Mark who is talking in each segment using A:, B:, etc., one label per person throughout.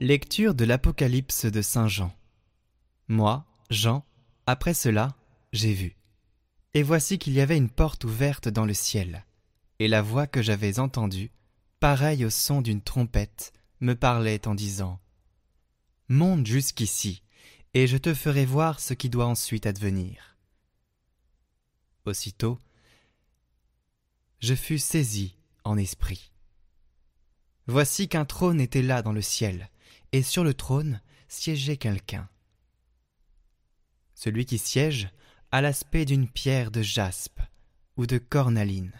A: Lecture de l'Apocalypse de Saint Jean. Moi, Jean, après cela, j'ai vu. Et voici qu'il y avait une porte ouverte dans le ciel, et la voix que j'avais entendue, pareille au son d'une trompette, me parlait en disant Monte jusqu'ici, et je te ferai voir ce qui doit ensuite advenir. Aussitôt, je fus saisi en esprit. Voici qu'un trône était là dans le ciel, et sur le trône siégeait quelqu'un. Celui qui siège a l'aspect d'une pierre de jaspe ou de cornaline.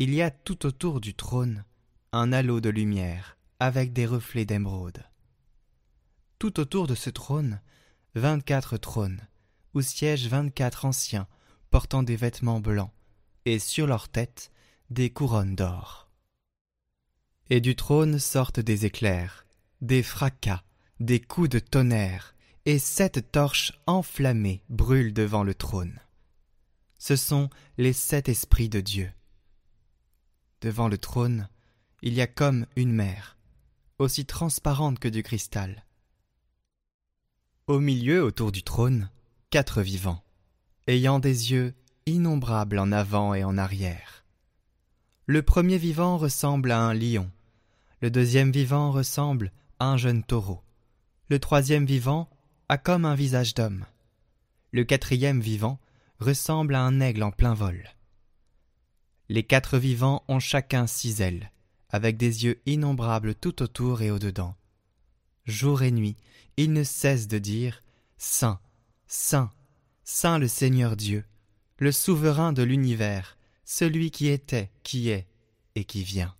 A: Il y a tout autour du trône un halo de lumière avec des reflets d'émeraude. Tout autour de ce trône, vingt-quatre trônes, où siègent vingt-quatre anciens portant des vêtements blancs, et sur leurs têtes des couronnes d'or. Et du trône sortent des éclairs, des fracas, des coups de tonnerre, et sept torches enflammées brûlent devant le trône. Ce sont les sept esprits de Dieu. Devant le trône, il y a comme une mer, aussi transparente que du cristal. Au milieu, autour du trône, quatre vivants, ayant des yeux innombrables en avant et en arrière. Le premier vivant ressemble à un lion, le deuxième vivant ressemble un jeune taureau, le troisième vivant a comme un visage d'homme. Le quatrième vivant ressemble à un aigle en plein vol. Les quatre vivants ont chacun six ailes, avec des yeux innombrables tout autour et au-dedans. Jour et nuit, ils ne cessent de dire Saint, Saint, Saint le Seigneur Dieu, le souverain de l'univers, celui qui était, qui est et qui vient.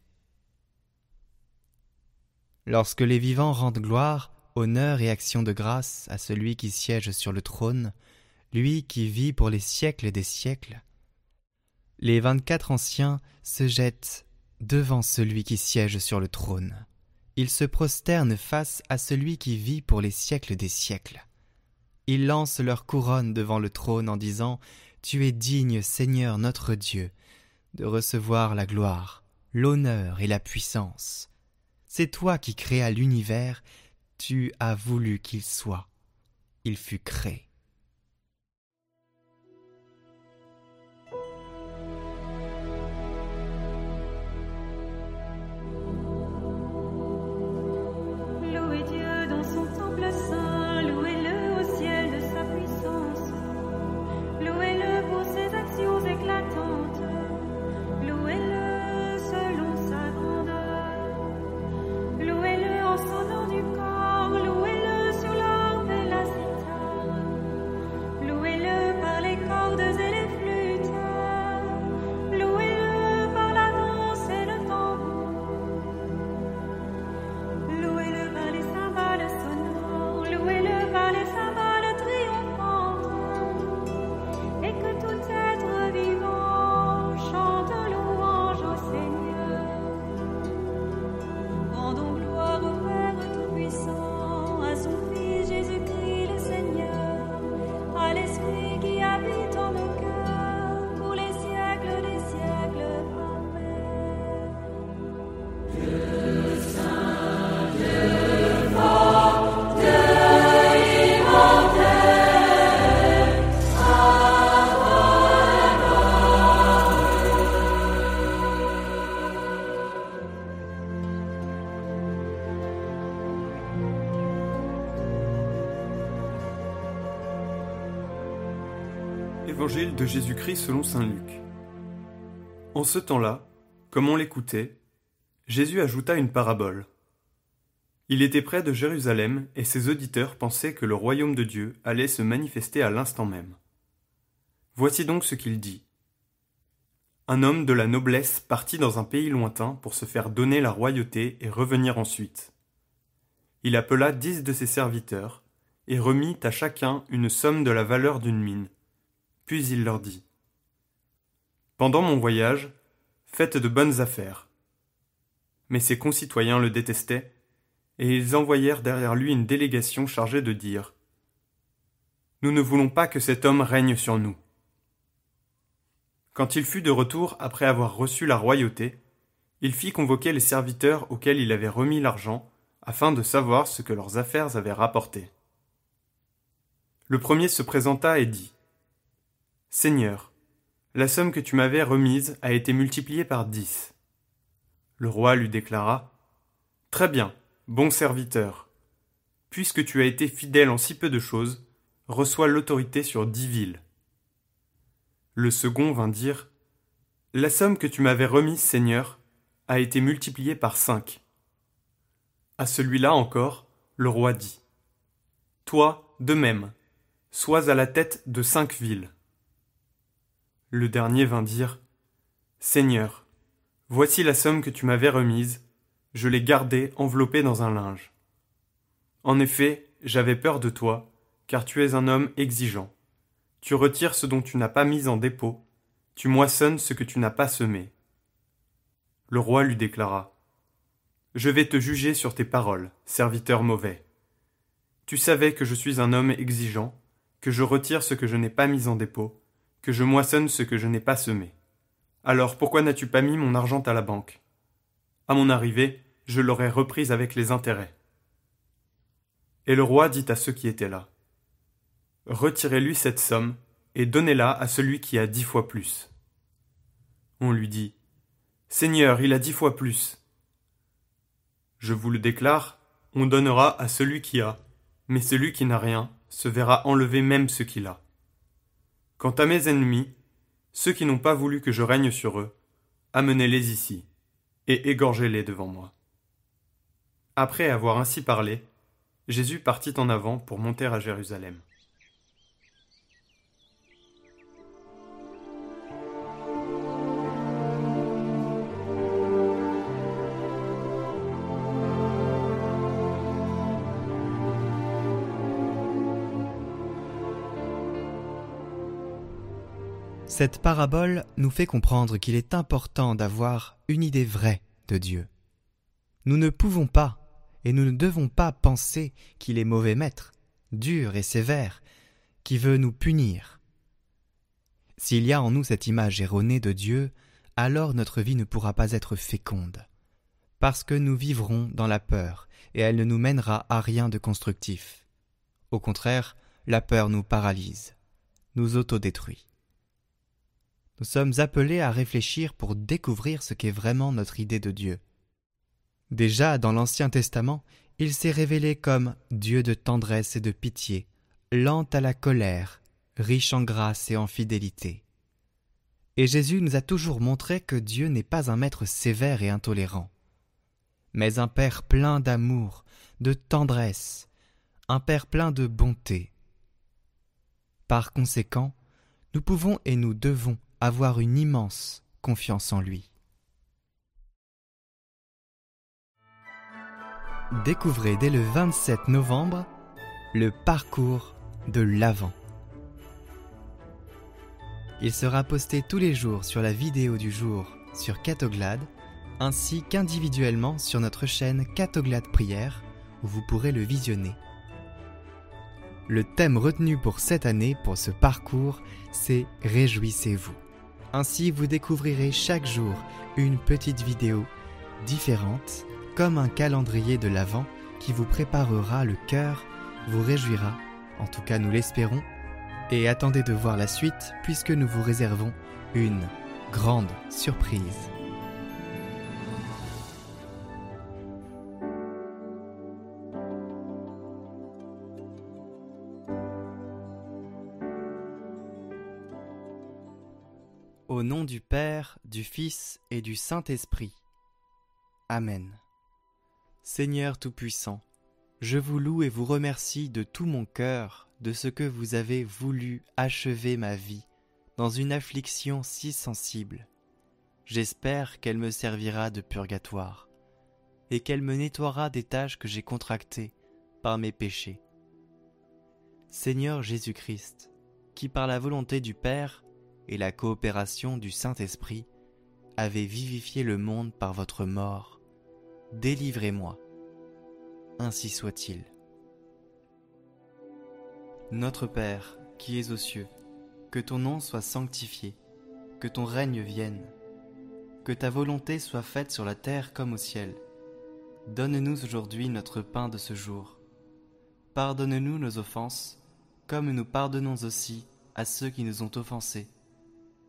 A: Lorsque les vivants rendent gloire, honneur et action de grâce à celui qui siège sur le trône, lui qui vit pour les siècles des siècles. Les vingt-quatre anciens se jettent devant celui qui siège sur le trône. Ils se prosternent face à celui qui vit pour les siècles des siècles. Ils lancent leur couronne devant le trône en disant Tu es digne, Seigneur notre Dieu, de recevoir la gloire, l'honneur et la puissance. C'est toi qui créas l'univers tu as voulu qu'il soit. Il fut créé.
B: De Jésus-Christ selon Saint Luc. En ce temps-là, comme on l'écoutait, Jésus ajouta une parabole. Il était près de Jérusalem et ses auditeurs pensaient que le royaume de Dieu allait se manifester à l'instant même. Voici donc ce qu'il dit. Un homme de la noblesse partit dans un pays lointain pour se faire donner la royauté et revenir ensuite. Il appela dix de ses serviteurs et remit à chacun une somme de la valeur d'une mine puis il leur dit Pendant mon voyage, faites de bonnes affaires. Mais ses concitoyens le détestaient, et ils envoyèrent derrière lui une délégation chargée de dire Nous ne voulons pas que cet homme règne sur nous. Quand il fut de retour après avoir reçu la royauté, il fit convoquer les serviteurs auxquels il avait remis l'argent, afin de savoir ce que leurs affaires avaient rapporté. Le premier se présenta et dit Seigneur, la somme que tu m'avais remise a été multipliée par dix. Le roi lui déclara Très bien, bon serviteur. Puisque tu as été fidèle en si peu de choses, reçois l'autorité sur dix villes. Le second vint dire La somme que tu m'avais remise, Seigneur, a été multipliée par cinq. À celui-là encore, le roi dit Toi, de même, sois à la tête de cinq villes. Le dernier vint dire Seigneur, voici la somme que tu m'avais remise, je l'ai gardée enveloppée dans un linge. En effet, j'avais peur de toi, car tu es un homme exigeant. Tu retires ce dont tu n'as pas mis en dépôt, tu moissonnes ce que tu n'as pas semé. Le roi lui déclara Je vais te juger sur tes paroles, serviteur mauvais. Tu savais que je suis un homme exigeant, que je retire ce que je n'ai pas mis en dépôt, que je moissonne ce que je n'ai pas semé. Alors pourquoi n'as-tu pas mis mon argent à la banque? À mon arrivée, je l'aurais reprise avec les intérêts. Et le roi dit à ceux qui étaient là Retirez-lui cette somme et donnez-la à celui qui a dix fois plus. On lui dit Seigneur, il a dix fois plus. Je vous le déclare, on donnera à celui qui a, mais celui qui n'a rien se verra enlever même ce qu'il a. Quant à mes ennemis, ceux qui n'ont pas voulu que je règne sur eux, amenez-les ici, et égorgez-les devant moi. Après avoir ainsi parlé, Jésus partit en avant pour monter à Jérusalem.
A: Cette parabole nous fait comprendre qu'il est important d'avoir une idée vraie de Dieu. Nous ne pouvons pas et nous ne devons pas penser qu'il est mauvais maître, dur et sévère, qui veut nous punir. S'il y a en nous cette image erronée de Dieu, alors notre vie ne pourra pas être féconde, parce que nous vivrons dans la peur, et elle ne nous mènera à rien de constructif. Au contraire, la peur nous paralyse, nous autodétruit. Nous sommes appelés à réfléchir pour découvrir ce qu'est vraiment notre idée de Dieu. Déjà dans l'Ancien Testament, il s'est révélé comme Dieu de tendresse et de pitié, lent à la colère, riche en grâce et en fidélité. Et Jésus nous a toujours montré que Dieu n'est pas un maître sévère et intolérant, mais un Père plein d'amour, de tendresse, un Père plein de bonté. Par conséquent, nous pouvons et nous devons avoir une immense confiance en lui. Découvrez dès le 27 novembre le parcours de l'Avent. Il sera posté tous les jours sur la vidéo du jour sur Catoglade, ainsi qu'individuellement sur notre chaîne Catoglade Prière, où vous pourrez le visionner. Le thème retenu pour cette année, pour ce parcours, c'est Réjouissez-vous. Ainsi, vous découvrirez chaque jour une petite vidéo différente, comme un calendrier de l'Avent qui vous préparera le cœur, vous réjouira, en tout cas nous l'espérons, et attendez de voir la suite puisque nous vous réservons une grande surprise. Du Père, du Fils et du Saint-Esprit. Amen. Seigneur Tout-Puissant, je vous loue et vous remercie de tout mon cœur de ce que vous avez voulu achever ma vie dans une affliction si sensible. J'espère qu'elle me servira de purgatoire et qu'elle me nettoiera des tâches que j'ai contractées par mes péchés. Seigneur Jésus-Christ, qui par la volonté du Père et la coopération du Saint-Esprit avez vivifié le monde par votre mort. Délivrez-moi. Ainsi soit-il. Notre Père, qui es aux cieux, que ton nom soit sanctifié, que ton règne vienne, que ta volonté soit faite sur la terre comme au ciel. Donne-nous aujourd'hui notre pain de ce jour. Pardonne-nous nos offenses, comme nous pardonnons aussi à ceux qui nous ont offensés.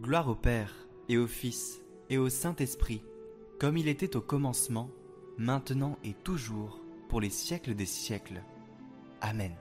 A: Gloire au Père, et au Fils, et au Saint-Esprit, comme il était au commencement, maintenant et toujours, pour les siècles des siècles. Amen.